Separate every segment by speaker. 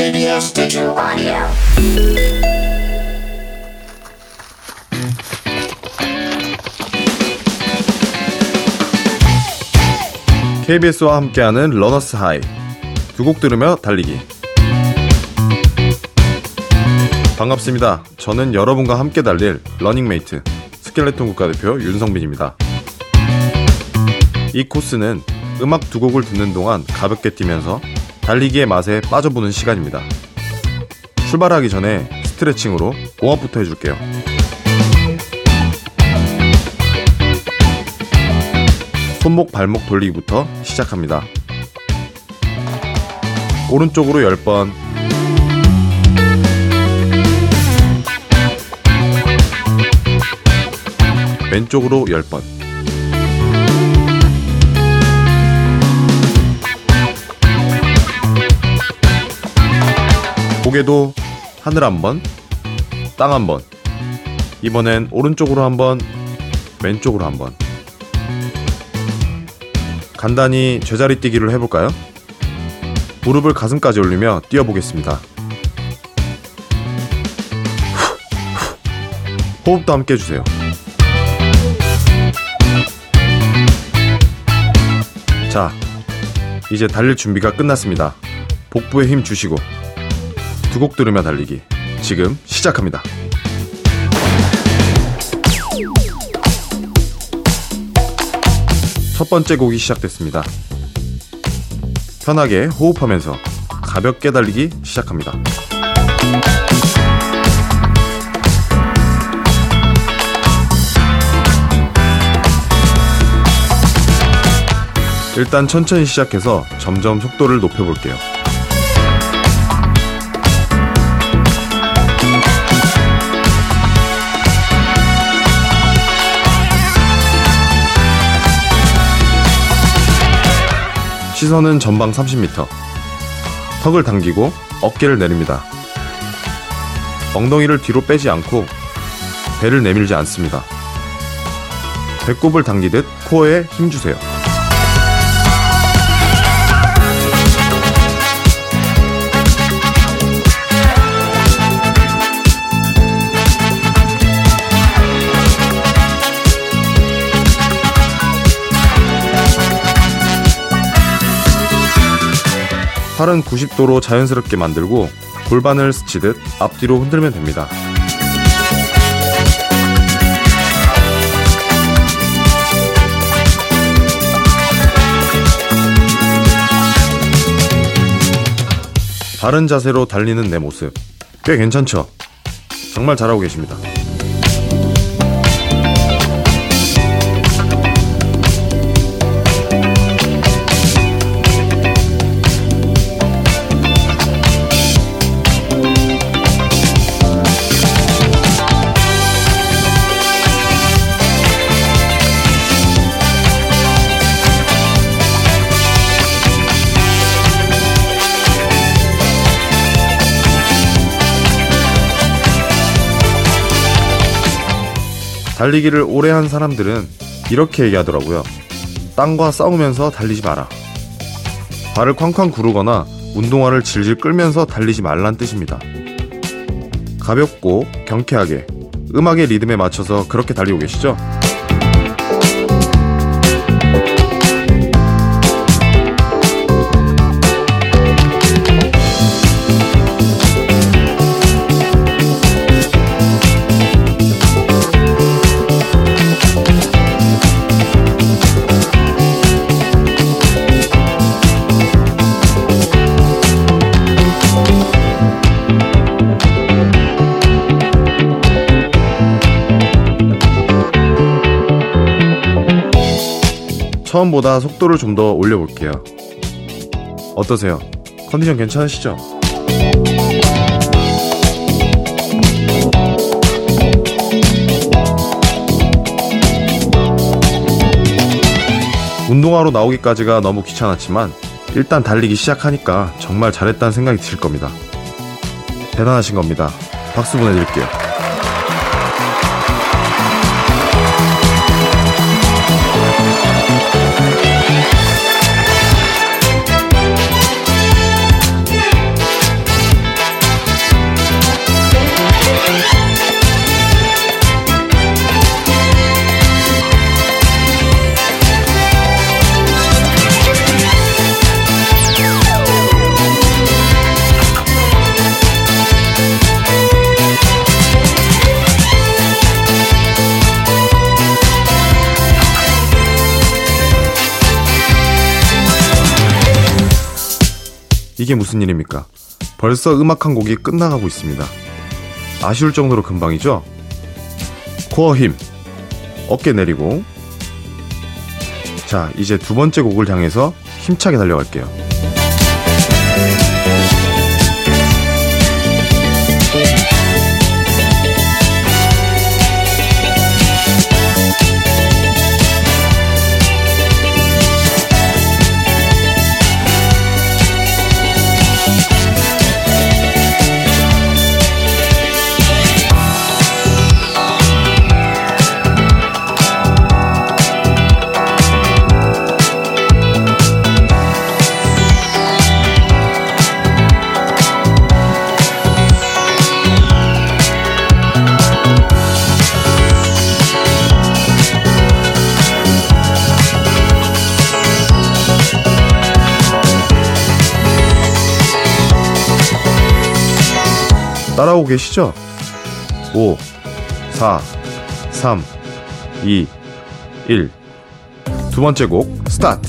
Speaker 1: TBS Digital Audio.
Speaker 2: KBS와 함께하는 러너스 하이 두 곡 들으며 달리기 반갑습니다. 저는 여러분과 함께 달릴 러닝메이트 스켈레톤 국가대표 윤성빈입니다. 이 코스는 음악 두 곡을 듣는 동안 가볍게 뛰면서 달리기의 맛에 빠져보는 시간입니다. 출발하기 전에 스트레칭으로 웜업부터 해줄게요. 손목 발목 돌리기부터 시작합니다. 오른쪽으로 10번, 왼쪽으로 10번. 고개도 하늘 한 번, 땅 한 번. 이번엔 오른쪽으로 한 번, 왼쪽으로 한 번. 간단히 제자리 뛰기를 해볼까요? 무릎을 가슴까지 올리며 뛰어보겠습니다. 호흡도 함께 해주세요. 자, 이제 달릴 준비가 끝났습니다. 복부에 힘 주시고 두 곡 들으며 달리기 지금 시작합니다. 첫 번째 곡이 시작됐습니다. 편하게 호흡하면서 가볍게 달리기 시작합니다. 일단 천천히 시작해서 점점 속도를 높여볼게요. 시선은 전방 30m. 턱을 당기고 어깨를 내립니다. 엉덩이를 뒤로 빼지 않고 배를 내밀지 않습니다. 배꼽을 당기듯 코어에 힘주세요. 팔은 90도로 자연스럽게 만들고 골반을 스치듯 앞뒤로 흔들면 됩니다. 바른 자세로 달리는 내 모습 꽤 괜찮죠? 정말 잘하고 계십니다. 달리기를 오래 한 사람들은 이렇게 얘기하더라고요. 땅과 싸우면서 달리지 마라. 발을 쾅쾅 구르거나 운동화를 질질 끌면서 달리지 말란 뜻입니다. 가볍고 경쾌하게 음악의 리듬에 맞춰서 그렇게 달리고 계시죠? 처음보다 속도를 좀 더 올려볼게요. 어떠세요? 컨디션 괜찮으시죠? 운동하러 나오기까지가 너무 귀찮았지만 일단 달리기 시작하니까 정말 잘했다는 생각이 들 겁니다. 대단하신 겁니다. 박수 보내드릴게요. 이게 무슨 일입니까? 벌써 음악 한 곡이 끝나가고 있습니다. 아쉬울 정도로 금방이죠? 코어 힘, 어깨 내리고. 자, 이제 두 번째 곡을 향해서 힘차게 달려갈게요. 따라오고 계시죠? 5, 4, 3, 2, 1. 두 번째 곡, 스타트!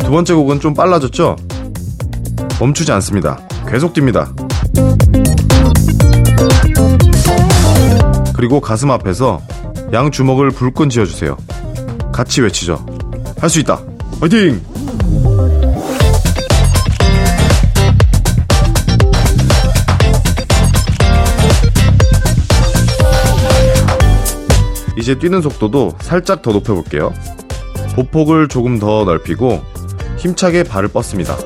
Speaker 2: 두 번째 곡은 좀 빨라졌죠? 멈추지 않습니다. 계속 뜁니다. 그리고 가슴 앞에서 양 주먹을 불끈 쥐어주세요. 같이 외치죠. 할 수 있다. 화이팅! 이제 뛰는 속도도 살짝 더 높여볼게요. 보폭을 조금 더 넓히고 힘차게 발을 뻗습니다.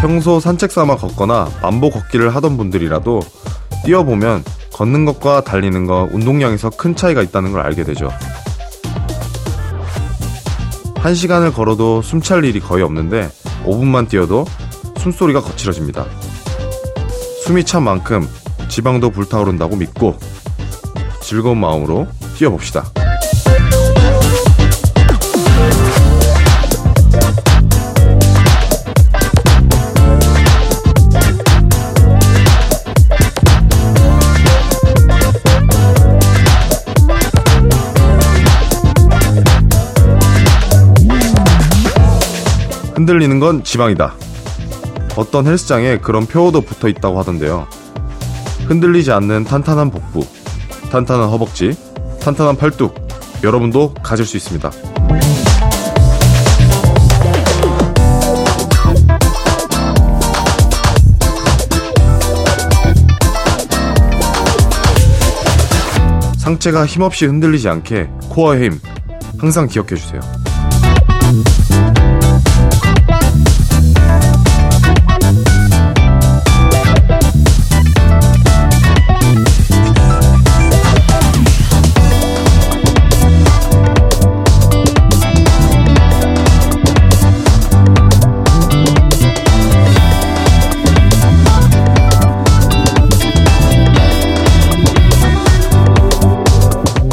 Speaker 2: 평소 산책 삼아 걷거나 만보 걷기를 하던 분들이라도 뛰어보면 걷는 것과 달리는 것 운동량에서 큰 차이가 있다는 걸 알게 되죠. 한 시간을 걸어도 숨찰 일이 거의 없는데 5분만 뛰어도 숨소리가 거칠어집니다. 숨이 찬 만큼 지방도 불타오른다고 믿고 즐거운 마음으로 뛰어봅시다. 흔들리는 건 지방이다. 어떤 헬스장에 그런 표어도 붙어 있다고 하던데요. 흔들리지 않는 탄탄한 복부, 탄탄한 허벅지, 탄탄한 팔뚝, 여러분도 가질 수 있습니다. 상체가 힘없이 흔들리지 않게 코어의 힘 항상 기억해 주세요.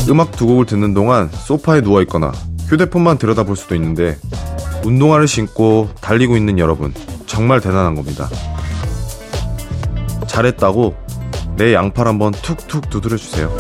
Speaker 2: 음악 두 곡을 듣는 동안 소파에 누워 있거나 휴대폰만 들여다볼 수도 있는데 운동화를 신고 달리고 있는 여러분 정말 대단한 겁니다. 잘했다고 내 양팔 한번 툭툭 두드려 주세요.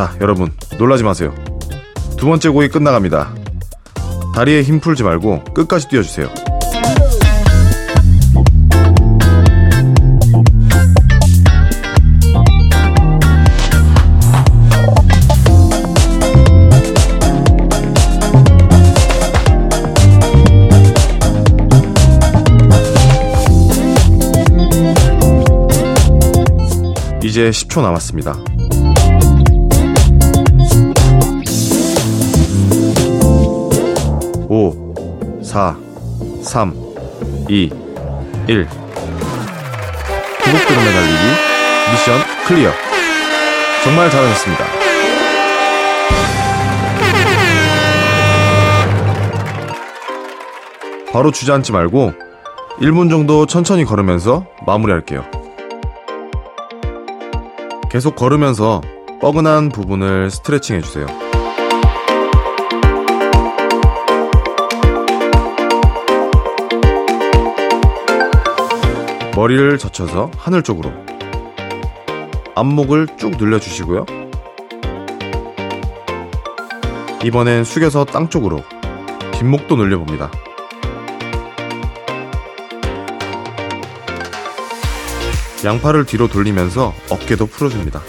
Speaker 2: 자, 여러분, 놀라지 마세요. 두 번째 곡이 끝나갑니다. 다리에 힘 풀지 말고 끝까지 뛰어주세요. 이제 10초 남았습니다. 4, 3, 2, 1. 구독드럼에 달리기 미션 클리어. 정말 잘하셨습니다. 바로 주저앉지 말고 1분 정도 천천히 걸으면서 마무리할게요. 계속 걸으면서 뻐근한 부분을 스트레칭 해주세요. 머리를 젖혀서 하늘 쪽으로. 앞목을 쭉 늘려주시고요. 이번엔 숙여서 땅 쪽으로. 뒷목도 늘려봅니다. 양팔을 뒤로 돌리면서 어깨도 풀어줍니다.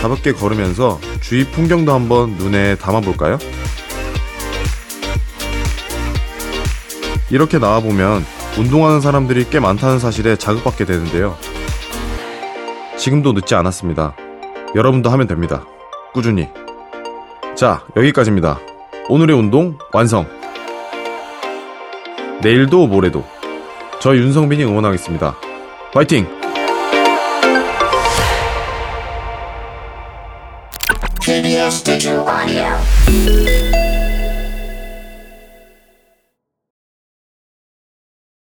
Speaker 2: 가볍게 걸으면서 주위 풍경도 한번 눈에 담아볼까요? 이렇게 나와보면 운동하는 사람들이 꽤 많다는 사실에 자극받게 되는데요. 지금도 늦지 않았습니다. 여러분도 하면 됩니다. 꾸준히. 자, 여기까지입니다. 오늘의 운동 완성! 내일도 모레도 저 윤성빈이 응원하겠습니다. 파이팅!
Speaker 1: TBS Digital Audio.